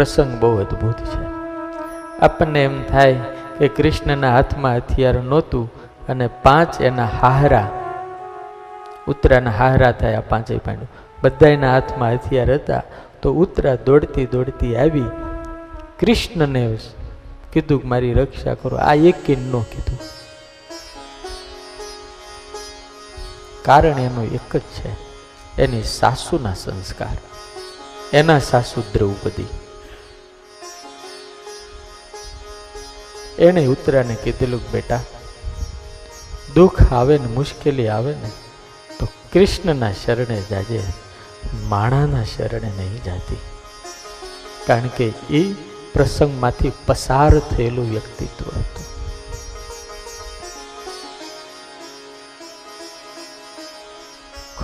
પ્રસંગ બહુ અદ્ભુત છે. આપણને એમ થાય કે કૃષ્ણના હાથમાં હથિયાર નહોતું અને પાંચ એના હાહરા ઉત્તરાના હાહરા થયા પાંચેય પાંડુ. બધાના હાથમાં હથિયાર હતા તો ઉત્તરા દોડતી દોડતી આવી. કૃષ્ણને કીધું કે મારી રક્ષા કરો. આ એક ન કીધું. કારણ એનું એક જ છે. એની સાસુના સંસ્કાર. એના સાસુ દ્રૌપદી. એણે ઉતરાને કીધેલું બેટા, દુઃખ આવે ને મુશ્કેલી આવે ને, તો કૃષ્ણના શરણે જાજે, માણાના શરણે નહીં જાતી. કારણ કે એ પ્રસંગમાંથી પસાર થયેલું વ્યક્તિત્વ હતું.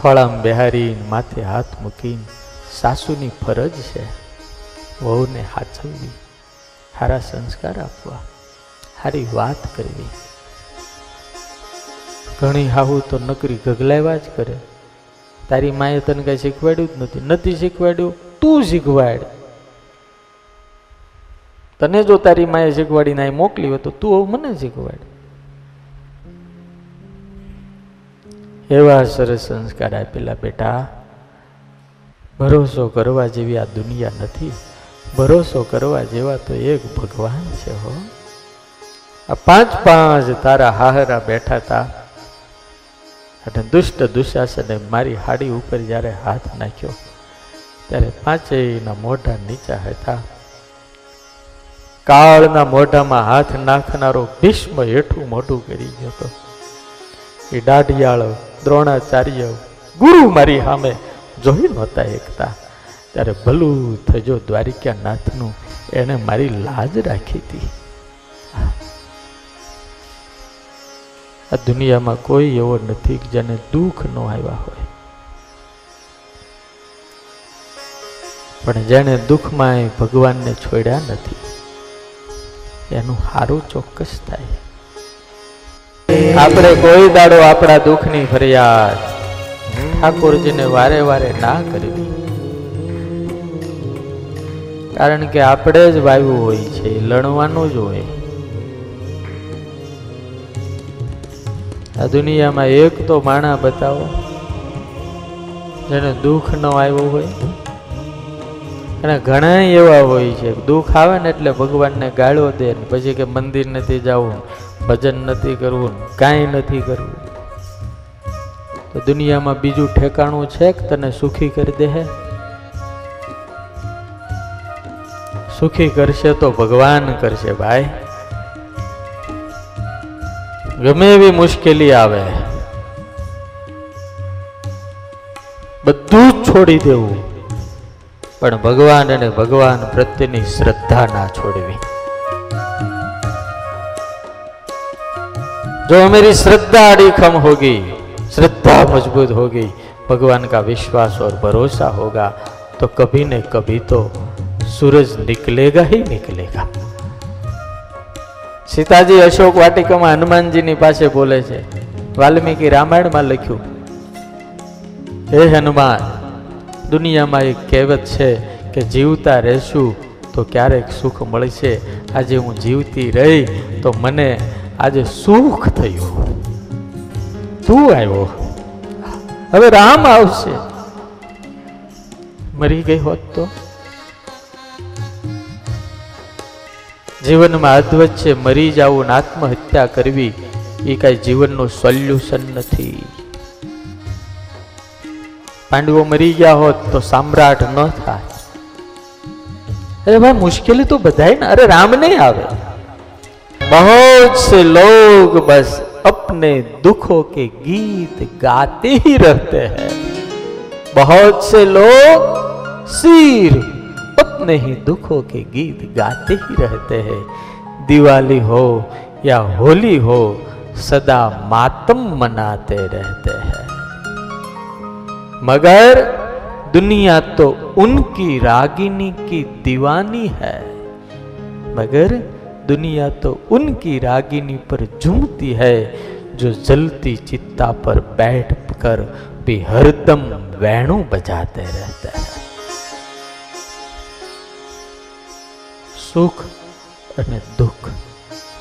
ખોળામ બિહારી માથે હાથ મૂકીને સાસુની ફરજ છે વહુને હાચવવી સારા સંસ્કાર આપવા. સારી વાત કરવી. ઘણી હાહુ તો નકરી ગગલાવ્યા જ કરે. તારી માએ તને કઈ શીખવાડ્યું જ નથી. નથી શીખવાડ્યું? તું શીખવાડ. તને જો તારી માએ શીખવાડીને અહીં મોકલી હોય તો તું હવે મને શીખવાડ. એવા સરસ સંસ્કાર આપેલા બેટા. ભરોસો કરવા જેવી આ દુનિયા નથી. ભરોસો કરવા જેવા તો એક ભગવાન છે હો. આ પાંચ પાંચ તારા હાહરા બેઠા હતા અને દુષ્ટ દુશાસને મારી હાડી ઉપર જ્યારે હાથ નાખ્યો, ત્યારે પાંચેયના મોઢા નીચા હતા. કાળના મોઢામાં હાથ નાખનારો ભીષ્મ હેઠું મોઢું કરી ગયો હતો. એ દાઢિયાળ, દ્રોણાચાર્ય, ગુરુ મારી સામે જોઈ નહોતા એકતા. ત્યારે ભલું થજો દ્વારિકા નાથનું એણે મારી લાજ રાખી હતી. આ દુનિયામાં કોઈ એવો નથી જેને દુઃખ ન આવ્યા હોય. પણ જેને દુઃખમાં ભગવાનને છોડ્યા નથી, એનું સારું ચોક્કસ થાય. આપણે કોઈ દાડો આપણા દુઃખની ફરિયાદ ઠાકોરજીને વારે વારે ના કરવી. કારણ કે આપણે જ વાવ્યું હોય છે, લણવાનું જ હોય. આ દુનિયામાં એક તો માણા બતાવો, જેને દુઃખ ન આવ્યું હોય. અને ઘણા એવા હોય છે, દુઃખ આવે ને એટલે ભગવાનને ગાળો દે ને પછી કે મંદિર નથી જવું, ભજન નથી કરવું, કાંઈ નથી કરવું. તો દુનિયામાં બીજું ઠેકાણું છે કે તને સુખી કરી દે સુખી કરશે તો ભગવાન કરશે ભાઈ. ગમે એવી મુશ્કેલી આવે બધું જ છોડી દેવું પણ ભગવાન અને ભગવાન પ્રત્યેની શ્રદ્ધા ના છોડવી जो मेरी श्रद्धा अड़ीखम होगी श्रद्धा मजबूत होगी भगवान का विश्वास और भरोसा होगा तो कभी न कभी तो सूरज निकलेगा ही निकलेगा સીતાજી અશોક વાટિકામાં હનુમાનજીની પાસે બોલે છે. વાલ્મીકી રામાયણમાં લખ્યું, હે હનુમાન, દુનિયામાં એક કહેવત છે કે જીવતા રહેશું તો ક્યારેક સુખ મળશે. આજે હું જીવતી રહી તો મને આજે સુખ થયું. તું આવ્યો. હવે રામ આવશે. મરી ગઈ હોત તો? જીવનમાં અદ્ભુત છે મરી જવું ને આત્મહત્યા કરવી એ કઈ જીવનનું સોલ્યુશન નથી પાંડવો મરી ગયા હોત તો સમ્રાટ ન થાય અરે ભાઈ મુશ્કેલી તો બધાય ને અરે રામ નહીં આવે बहुत से लोग बस अपने दुखों के गीत गाते ही रहते हैं बहुत से लोग सिर अपने ही दुखों के गीत गाते ही रहते हैं। दिवाली हो या होली हो, सदा मातम मनाते रहते हैं। मगर दुनिया तो उनकी रागिनी की दीवानी है। मगर दुनिया तो उनकी रागिनी पर झूमती है, जो जलती चित्ता पर बैठ कर भी हरदम वेणु बजाते रहते हैं। સુખ અને દુઃખ.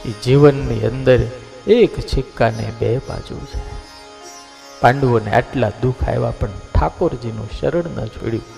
એ જીવનની અંદર એક છિક્કાને બે બાજુ છે. પાંડવોને આટલા દુઃખ આવ્યા પણ ઠાકોરજીનું શરણ ન છોડ્યું.